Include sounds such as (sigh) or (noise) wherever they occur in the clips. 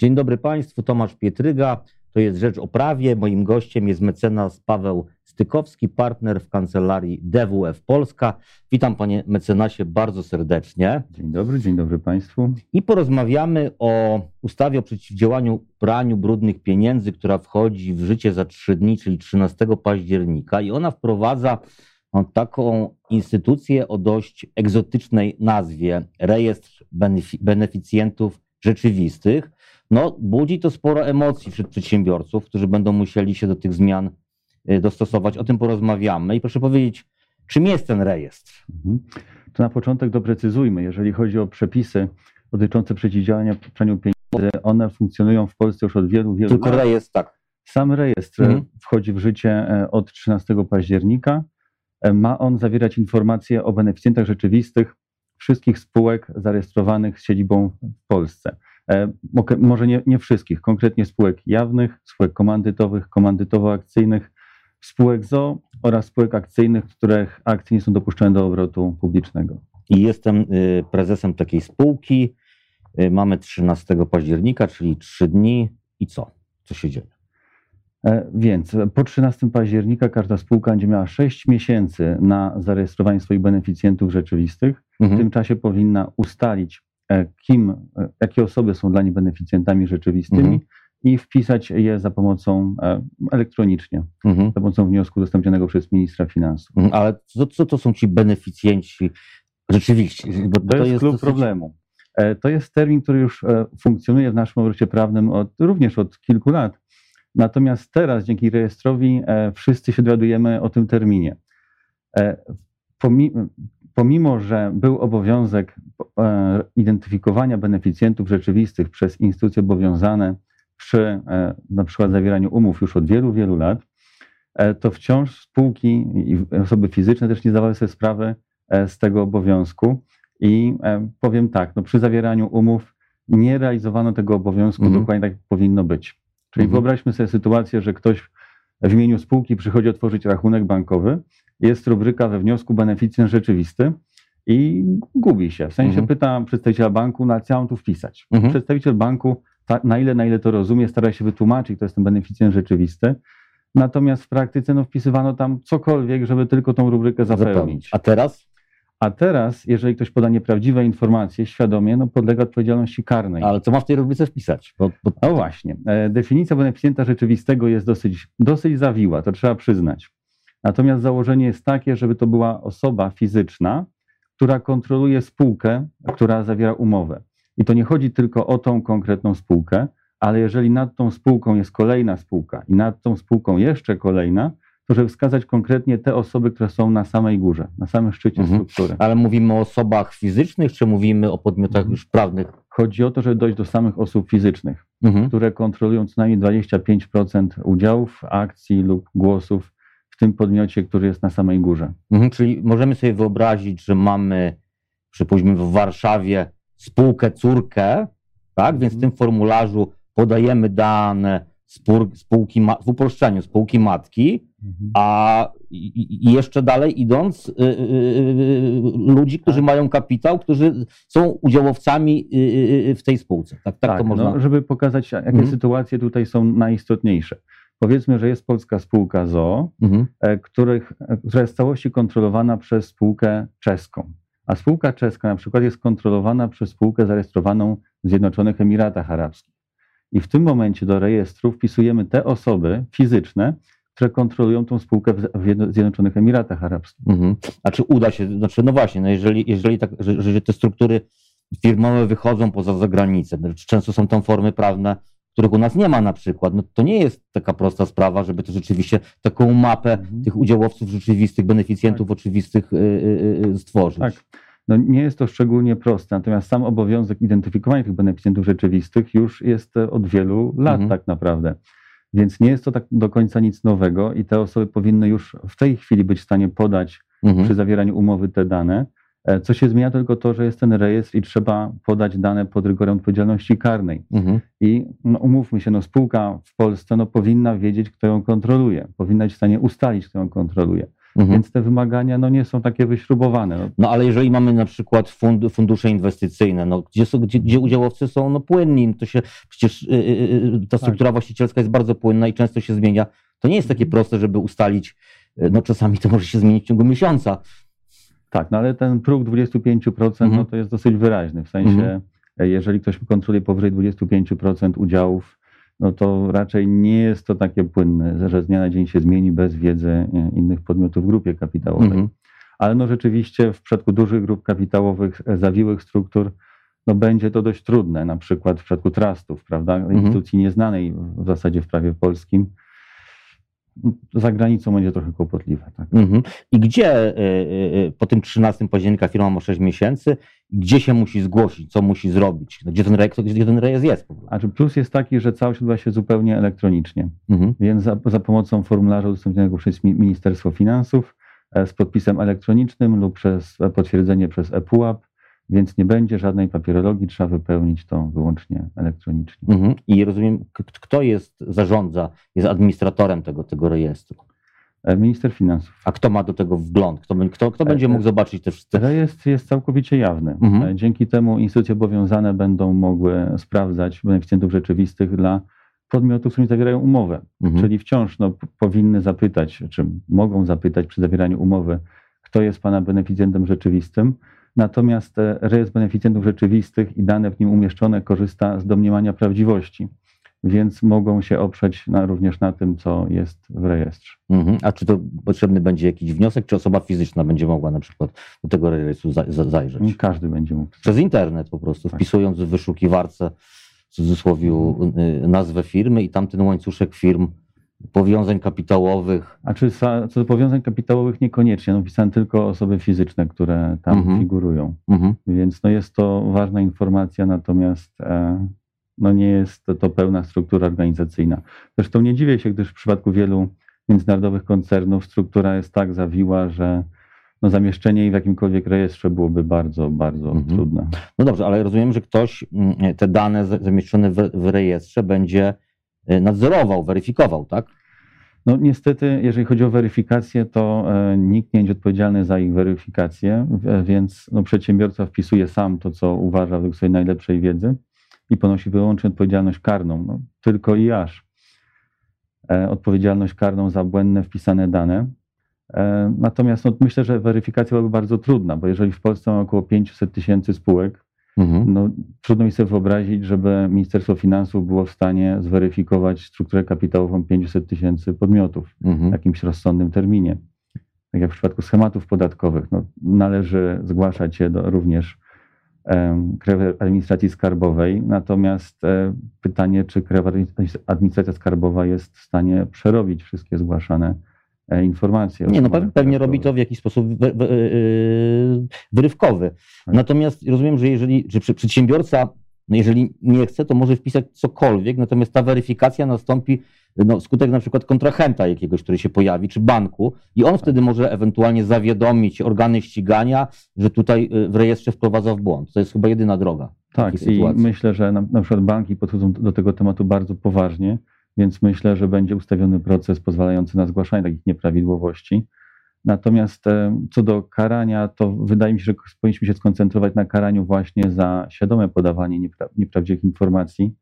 Dzień dobry Państwu, Tomasz Pietryga. To jest Rzecz o Prawie. Moim gościem jest mecenas Paweł Stykowski, partner w kancelarii DWF Polska. Witam Panie mecenasie bardzo serdecznie. Dzień dobry, dzień dobry Państwu. I porozmawiamy o ustawie o przeciwdziałaniu praniu brudnych pieniędzy, która wchodzi w życie za trzy dni, czyli 13 października. I ona wprowadza no, taką instytucję o dość egzotycznej nazwie Rejestr Beneficjentów Rzeczywistych no, budzi to sporo emocji wśród przedsiębiorców, którzy będą musieli się do tych zmian y, dostosować. O tym porozmawiamy. I proszę powiedzieć, czym jest ten rejestr? Mhm. To na początek doprecyzujmy, jeżeli chodzi o przepisy dotyczące przeciwdziałania praniu pieniędzy, one funkcjonują w Polsce już od wielu, wielu Tylko lat. Tylko rejestr, tak. Sam rejestr mhm. wchodzi w życie e, od 13 października. E, ma on zawierać informacje o beneficjentach rzeczywistych wszystkich spółek zarejestrowanych z siedzibą w Polsce. E, może nie, nie wszystkich, konkretnie spółek jawnych, spółek komandytowych, komandytowo-akcyjnych, spółek ZO oraz spółek akcyjnych, których akcje nie są dopuszczone do obrotu publicznego. I jestem y, prezesem takiej spółki. Y, mamy 13 października, czyli 3 dni. I co? Co się dzieje? E, więc po 13 października każda spółka będzie miała 6 miesięcy na zarejestrowanie swoich beneficjentów rzeczywistych. Mhm. W tym czasie powinna ustalić kim, e, jakie osoby są dla nich beneficjentami rzeczywistymi mhm. i wpisać je za pomocą e, elektronicznie, mhm. za pomocą wniosku udostępnionego przez ministra finansów. Mhm. Ale co, co to są ci beneficjenci rzeczywiście? Bo to, to jest, jest klub dosyć... problemu. To jest termin, który już funkcjonuje w naszym obrocie prawnym od, również od kilku lat. Natomiast teraz dzięki rejestrowi wszyscy się dowiadujemy o tym terminie pomimo, że był obowiązek e, identyfikowania beneficjentów rzeczywistych przez instytucje obowiązane przy e, na przykład zawieraniu umów już od wielu, wielu lat, e, to wciąż spółki i osoby fizyczne też nie zdawały sobie sprawy z tego obowiązku. I powiem tak, no przy zawieraniu umów nie realizowano tego obowiązku mhm. dokładnie tak, jak powinno być. Czyli mhm. wyobraźmy sobie sytuację, że ktoś w imieniu spółki przychodzi otworzyć rachunek bankowy jest rubryka we wniosku beneficjent rzeczywisty i gubi się. W sensie mhm. pyta przedstawiciela banku, na co mam tu wpisać. Mhm. Przedstawiciel banku, ta, na ile, na ile to rozumie, stara się wytłumaczyć, to jest ten beneficjent rzeczywisty. Natomiast w praktyce no, wpisywano tam cokolwiek, żeby tylko tą rubrykę zapełnić. A teraz? A teraz, jeżeli ktoś poda nieprawdziwe informacje świadomie, no podlega odpowiedzialności karnej. Ale co ma w tej rubryce wpisać? Bo, bo... No właśnie. E, definicja beneficjenta rzeczywistego jest dosyć, dosyć zawiła, to trzeba przyznać. Natomiast założenie jest takie, żeby to była osoba fizyczna, która kontroluje spółkę, która zawiera umowę. I to nie chodzi tylko o tą konkretną spółkę, ale jeżeli nad tą spółką jest kolejna spółka i nad tą spółką jeszcze kolejna, to żeby wskazać konkretnie te osoby, które są na samej górze, na samym szczycie mhm. struktury. Ale mówimy o osobach fizycznych, czy mówimy o podmiotach mhm. już prawnych? Chodzi o to, żeby dojść do samych osób fizycznych, mhm. które kontrolują co najmniej 25% udziałów, akcji lub głosów tym podmiocie, który jest na samej górze. Mhm, czyli możemy sobie wyobrazić, że mamy, przypuśćmy w Warszawie spółkę córkę, tak? Więc w tym formularzu podajemy dane spółki, w uproszczeniu spółki matki, mhm. a i jeszcze dalej idąc, y, y, y, ludzi, którzy tak. mają kapitał, którzy są udziałowcami w tej spółce. Tak, tak, tak to można. No, żeby pokazać, jakie mhm. sytuacje tutaj są najistotniejsze. Powiedzmy, że jest polska spółka ZO, mhm. E, których, która jest w całości kontrolowana przez spółkę czeską. A spółka czeska na przykład jest kontrolowana przez spółkę zarejestrowaną w Zjednoczonych Emiratach Arabskich. I w tym momencie do rejestru wpisujemy te osoby fizyczne, które kontrolują tą spółkę w Zjednoczonych Emiratach Arabskich. Mhm. A czy uda się, znaczy no właśnie, no jeżeli, jeżeli tak, że, że te struktury firmowe wychodzą poza zagranicę, no często są tam formy prawne których u nas nie ma na przykład, no to nie jest taka prosta sprawa, żeby to rzeczywiście taką mapę mhm. tych udziałowców rzeczywistych, beneficjentów tak. oczywistych yy, yy, stworzyć. Tak. No nie jest to szczególnie proste, natomiast sam obowiązek identyfikowania tych beneficjentów rzeczywistych już jest e, od wielu lat mhm. tak naprawdę. Więc nie jest to tak do końca nic nowego i te osoby powinny już w tej chwili być w stanie podać mhm. przy zawieraniu umowy te dane. E, co się zmienia tylko to, że jest ten rejestr i trzeba podać dane pod rygorem odpowiedzialności karnej. Mhm. I no, umówmy się, no, spółka w Polsce no, powinna wiedzieć, kto ją kontroluje, powinna być w stanie ustalić, kto ją kontroluje. Mhm. więc te wymagania no, nie są takie wyśrubowane. No, No ale jeżeli mamy na przykład fund, fundusze inwestycyjne, no, gdzie, są, gdzie, gdzie udziałowcy są no, płynni, to się przecież y, y, y, ta Tak. struktura właścicielska jest bardzo płynna i często się zmienia. To nie jest takie proste, żeby ustalić, y, no czasami to może się zmienić w ciągu miesiąca. Tak, no ale ten próg 25% Mhm. no to jest dosyć wyraźny. W sensie, Mhm. jeżeli ktoś kontroluje powyżej 25% udziałów, no to raczej nie jest to takie płynne, że z dnia na dzień się zmieni bez wiedzy e, innych podmiotów w grupie kapitałowej. Mhm. Ale no rzeczywiście w przypadku dużych grup kapitałowych, e, zawiłych struktur, no będzie to dość trudne, na przykład w przypadku trustów, prawda, Mhm. instytucji nieznanej w zasadzie w prawie polskim. Za granicą będzie trochę kłopotliwe. Tak. Mhm. I gdzie y, y, y, po tym 13 października firma ma 6 miesięcy, gdzie się musi zgłosić, co musi zrobić, no, gdzie ten rejestr, gdzie ten rejestr jest. A czy plus jest taki, że całość odbywa się zupełnie elektronicznie, Mhm. więc za, za pomocą formularza udostępnionego przez Mi- Ministerstwo Finansów e, z podpisem elektronicznym lub przez e, potwierdzenie przez ePUAP, więc nie będzie żadnej papierologii, trzeba wypełnić to wyłącznie elektronicznie. Mhm. I rozumiem, kto jest, zarządza, jest administratorem tego, tego rejestru. E, Minister Finansów. A kto ma do tego wgląd? Kto, kto, kto będzie e, mógł zobaczyć te wszystkie. Rejestr jest całkowicie jawny. Mhm. E, Dzięki temu instytucje obowiązane będą mogły sprawdzać beneficjentów rzeczywistych dla podmiotów, z którymi zawierają umowę. Mhm. Czyli wciąż no, powinny zapytać, czy mogą zapytać przy zawieraniu umowy, kto jest Pana beneficjentem rzeczywistym. Natomiast e, rejestr beneficjentów rzeczywistych i dane w nim umieszczone korzysta z domniemania prawdziwości, więc mogą się oprzeć na, również na tym, co jest w rejestrze. Mhm. A czy to potrzebny będzie jakiś wniosek, czy osoba fizyczna będzie mogła na przykład do tego rejestru za, za, zajrzeć? Każdy będzie mógł. Przez internet po prostu, Tak. wpisując w wyszukiwarce w cudzysłowie y, nazwę firmy i tamten łańcuszek firm, powiązań kapitałowych. A czy co do powiązań kapitałowych niekoniecznie, no pisałem tylko osoby fizyczne, które tam Mhm. figurują. Mhm. Więc no jest to ważna informacja, natomiast e, no nie jest to, pełna struktura organizacyjna. Zresztą nie dziwię się, gdyż w przypadku wielu międzynarodowych koncernów struktura jest tak zawiła, że no zamieszczenie jej w jakimkolwiek rejestrze byłoby bardzo, bardzo Mhm. trudne. No dobrze, ale rozumiem, że ktoś mm, te dane zamieszczone w, w rejestrze będzie nadzorował, weryfikował, tak? No niestety, jeżeli chodzi o weryfikację, to e, nikt nie będzie odpowiedzialny za ich weryfikację, więc no, przedsiębiorca wpisuje sam to, co uważa według swojej najlepszej wiedzy i ponosi wyłącznie odpowiedzialność karną, no, tylko i aż. E, odpowiedzialność karną za błędne wpisane dane. E, natomiast no, myślę, że weryfikacja byłaby bardzo trudna, bo jeżeli w Polsce mamy około 500 tysięcy spółek, Mhm. no, trudno mi sobie wyobrazić, żeby Ministerstwo Finansów było w stanie zweryfikować strukturę kapitałową 500 tysięcy podmiotów w Mhm. jakimś rozsądnym terminie. Tak jak w przypadku schematów podatkowych, no, należy zgłaszać je do, również Krajowej Administracji Skarbowej. Natomiast e, pytanie, czy Krajowa Administracja Skarbowa jest w stanie przerobić wszystkie zgłaszane informacje. o Nie, no pewnie, robi to w jakiś sposób wy, wy, yy, wyrywkowy. Tak. Natomiast rozumiem, że jeżeli że przedsiębiorca, no jeżeli nie chce, to może wpisać cokolwiek, natomiast ta weryfikacja nastąpi no, skutek na przykład kontrahenta jakiegoś, który się pojawi, czy banku i on wtedy może ewentualnie zawiadomić organy ścigania, że tutaj y, w rejestrze wprowadza w błąd. To jest chyba jedyna droga. Tak, i sytuacji. myślę, że na, na przykład banki podchodzą do tego tematu bardzo poważnie, więc myślę, że będzie ustawiony proces pozwalający na zgłaszanie takich nieprawidłowości. Natomiast e, co do karania, to wydaje mi się, że powinniśmy się skoncentrować na karaniu właśnie za świadome podawanie niepra- nieprawdziwych informacji,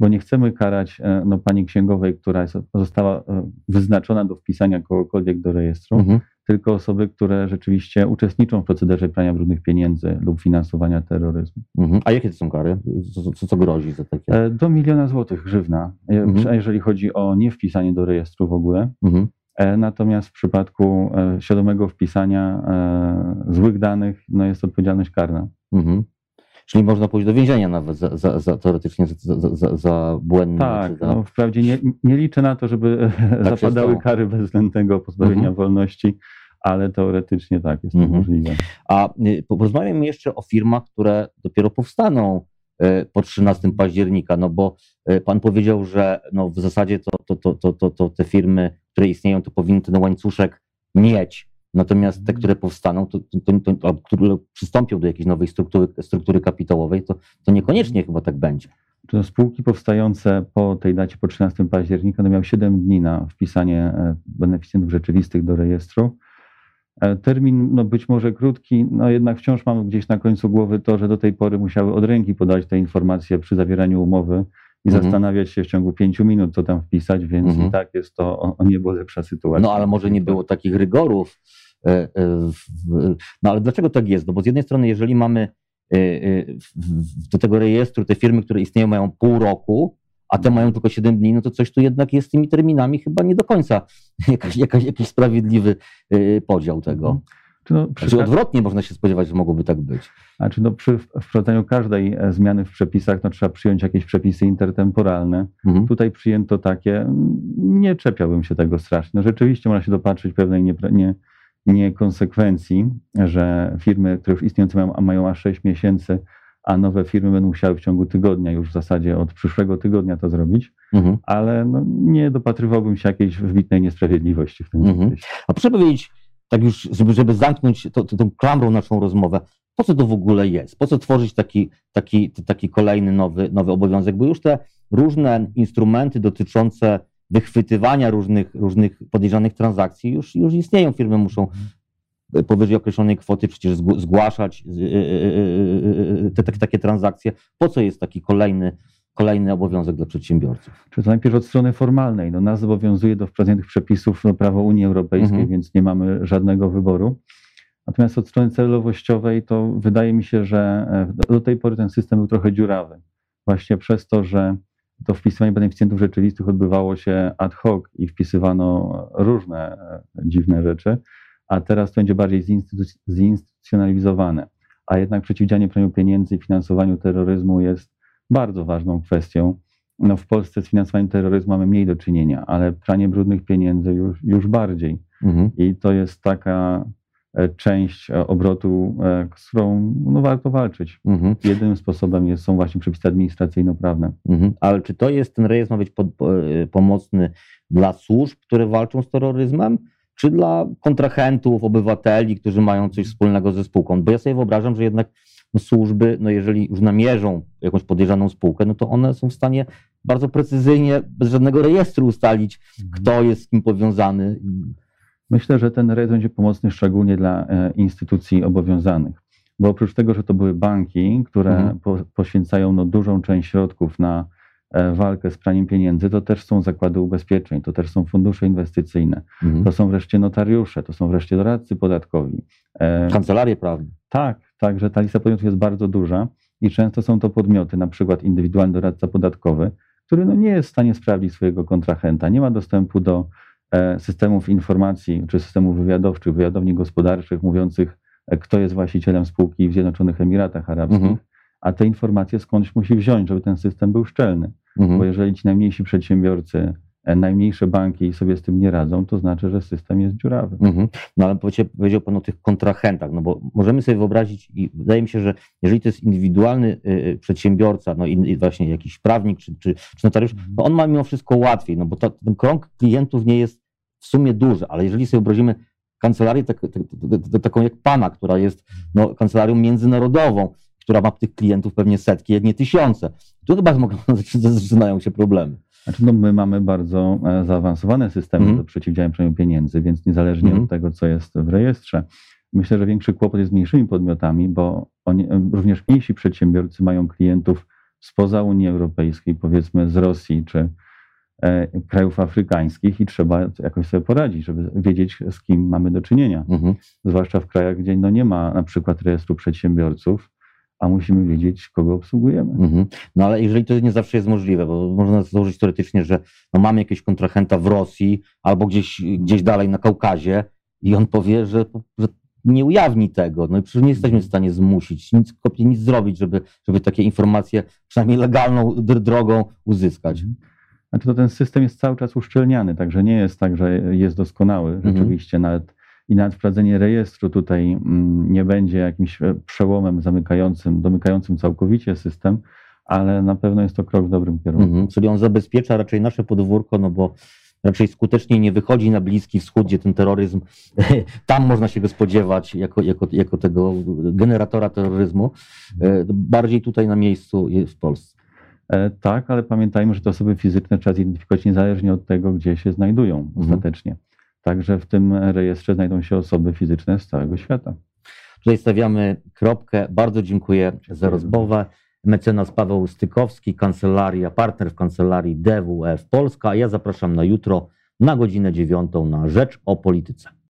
bo nie chcemy karać e, no, pani księgowej, która została e, wyznaczona do wpisania kogokolwiek do rejestru, Mhm. Tylko osoby, które rzeczywiście uczestniczą w procederze prania brudnych pieniędzy lub finansowania terroryzmu. Mhm. A jakie to są kary? Co, co, co grozi za takie? E, Do miliona złotych grzywna, e, Mhm. jeżeli chodzi o niewpisanie do rejestru w ogóle. Mhm. E, Natomiast w przypadku świadomego wpisania złych danych, no jest odpowiedzialność karna. Mhm. Czyli można pójść do więzienia nawet za, za, za teoretycznie za, za, za, błędne. Tak, za... no, wprawdzie nie, nie liczę na to, żeby się (laughs) zapadały kary bezwzględnego pozbawienia Mhm. wolności, ale teoretycznie tak, jest to Mhm. możliwe. A y, porozmawiamy jeszcze o firmach, które dopiero powstaną y, po 13 października, no bo y, pan powiedział, że no w zasadzie to, to, to, to, to, to te firmy, które istnieją, to powinny ten łańcuszek mieć. Natomiast te, które powstaną, to, to, to, które przystąpią do jakiejś nowej struktury, struktury kapitałowej, to, to niekoniecznie chyba tak będzie. To spółki powstające po tej dacie, po 13 października, będą miały 7 dni na wpisanie e, beneficjentów rzeczywistych do rejestru. E, termin no być może krótki, no jednak wciąż mam gdzieś na końcu głowy to, że do tej pory musiały od ręki podać te informacje przy zawieraniu umowy i Mhm. zastanawiać się w ciągu pięciu minut, co tam wpisać, więc Mhm. i tak jest to o, o niebo lepsza sytuacja. No ale może nie było takich rygorów. E, e, No ale dlaczego tak jest? No bo z jednej strony, jeżeli mamy e, do tego rejestru te firmy, które istnieją, mają pół roku, a te mają tylko 7 dni, no to coś tu jednak jest z tymi terminami chyba nie do końca (laughs) jakaś, jakaś, jakiś sprawiedliwy podział tego. Czy no, przy, Znaczy odwrotnie można się spodziewać, że mogłoby tak być. znaczy no, przy wprowadzaniu każdej zmiany w przepisach no, trzeba przyjąć jakieś przepisy intertemporalne. Mhm. Tutaj przyjęto takie, mm, nie czepiałbym się tego strasznie. No, rzeczywiście można się dopatrzyć pewnej niepra- nie, niekonsekwencji, że firmy, które już istniejące mają, a mają aż 6 miesięcy, a nowe firmy będą musiały w ciągu tygodnia, już w zasadzie od przyszłego tygodnia to zrobić, Mhm. ale no, nie dopatrywałbym się jakiejś wybitnej niesprawiedliwości w tym Mhm. zakresie. A proszę powiedzieć, tak już, żeby, żeby zamknąć to, to, tą klamrą naszą rozmowę, po co to w ogóle jest? Po co tworzyć taki, taki, taki kolejny nowy, nowy obowiązek? Bo już te różne instrumenty dotyczące wychwytywania różnych, różnych podejrzanych transakcji już, już istnieją. Firmy muszą powyżej określonej kwoty przecież zgł- zgłaszać y, y, y, te, te, takie transakcje. Po co jest taki kolejny, kolejny obowiązek dla przedsiębiorców? Czy to najpierw od strony formalnej. No, nas zobowiązuje do wprowadzenia tych przepisów prawo Unii Europejskiej, Mhm. więc nie mamy żadnego wyboru. Natomiast od strony celowościowej to wydaje mi się, że e, do tej pory ten system był trochę dziurawy. Właśnie przez to, że to wpisywanie beneficjentów rzeczywistych odbywało się ad hoc i wpisywano różne e, dziwne rzeczy, a teraz to będzie bardziej zinstytuc- zinstytucjonalizowane. A jednak przeciwdziałanie praniu pieniędzy i finansowaniu terroryzmu jest bardzo ważną kwestią. No w Polsce z finansowaniem terroryzmu mamy mniej do czynienia, ale pranie brudnych pieniędzy już, już bardziej. Mhm. I to jest taka część e, obrotu, e, z którą no, warto walczyć. Mhm. Jedynym sposobem jest, są właśnie przepisy administracyjno-prawne. Mhm. Ale czy to jest, ten rejestr ma być pod, po- pomocny dla służb, które walczą z terroryzmem, czy dla kontrahentów, obywateli, którzy mają coś wspólnego ze spółką? Bo ja sobie wyobrażam, że jednak no, służby, no jeżeli już namierzą jakąś podejrzaną spółkę, no to one są w stanie bardzo precyzyjnie, bez żadnego rejestru ustalić, kto jest z kim powiązany. Myślę, że ten rejestr będzie pomocny szczególnie dla e, instytucji obowiązanych, bo oprócz tego, że to były banki, które Mhm. po, poświęcają no, dużą część środków na e, walkę z praniem pieniędzy, to też są zakłady ubezpieczeń, to też są fundusze inwestycyjne, Mhm. to są wreszcie notariusze, to są wreszcie doradcy podatkowi. E, Kancelarie prawne. Tak, tak, że ta lista podmiotów jest bardzo duża i często są to podmioty, na przykład indywidualny doradca podatkowy, który no nie jest w stanie sprawdzić swojego kontrahenta, nie ma dostępu do systemów informacji czy systemów wywiadowczych, wywiadowni gospodarczych mówiących, e, kto jest właścicielem spółki w Zjednoczonych Emiratach Arabskich, Mhm. a te informacje skądś musi wziąć, żeby ten system był szczelny. Mhm. Bo jeżeli ci najmniejsi przedsiębiorcy, e, najmniejsze banki sobie z tym nie radzą, to znaczy, że system jest dziurawy. Mhm. No ale powiedział, Pan o tych kontrahentach, no bo możemy sobie wyobrazić i wydaje mi się, że jeżeli to jest indywidualny y, y, przedsiębiorca, no i i właśnie jakiś prawnik czy, czy, czy notariusz, to on ma mimo wszystko łatwiej, no bo ta, ten krąg klientów nie jest w sumie duży, ale jeżeli sobie wyobrazimy kancelarię tak, tak, tak, tak, taką jak Pana, która jest no, kancelarią międzynarodową, która ma tych klientów pewnie setki, jak nie tysiące, tu chyba zaczynają się problemy. Znaczy, no my mamy bardzo e, zaawansowane systemy Mhm. do przeciwdziałania praniu pieniędzy, więc niezależnie Mhm. od tego, co jest w rejestrze, myślę, że większy kłopot jest z mniejszymi podmiotami, bo oni, e, również mniejsi przedsiębiorcy mają klientów spoza Unii Europejskiej, powiedzmy z Rosji czy krajów afrykańskich i trzeba jakoś sobie poradzić, żeby wiedzieć, z kim mamy do czynienia. Mhm. Zwłaszcza w krajach, gdzie no nie ma na przykład rejestru przedsiębiorców, a musimy wiedzieć, kogo obsługujemy. Mhm. No ale jeżeli to nie zawsze jest możliwe, bo można założyć teoretycznie, że no mamy jakiegoś kontrahenta w Rosji albo gdzieś, gdzieś dalej na Kaukazie i on powie, że, że nie ujawni tego. No i przecież nie jesteśmy w stanie zmusić, nic, nic zrobić, żeby, żeby takie informacje przynajmniej legalną dr- drogą uzyskać. Znaczy to ten system jest cały czas uszczelniany, także nie jest tak, że jest doskonały Mhm. rzeczywiście. Nawet, I nawet wprowadzenie rejestru tutaj mm, nie będzie jakimś e, przełomem zamykającym, domykającym całkowicie system, ale na pewno jest to krok w dobrym kierunku. Mhm. Czyli on zabezpiecza raczej nasze podwórko, no bo raczej skutecznie nie wychodzi na Bliski Wschód, gdzie ten terroryzm, (laughs) tam można się go spodziewać jako, jako, jako tego generatora terroryzmu. E, Bardziej tutaj na miejscu w Polsce. E, tak, ale pamiętajmy, że te osoby fizyczne trzeba zidentyfikować niezależnie od tego, gdzie się znajdują Mhm. ostatecznie. Także w tym rejestrze znajdą się osoby fizyczne z całego świata. Tutaj stawiamy kropkę. Bardzo dziękuję za rozmowę. Mecenas Paweł Stykowski, kancelaria, partner w kancelarii DWF Polska. A ja zapraszam na jutro na godzinę dziewiątą na Rzecz o Polityce.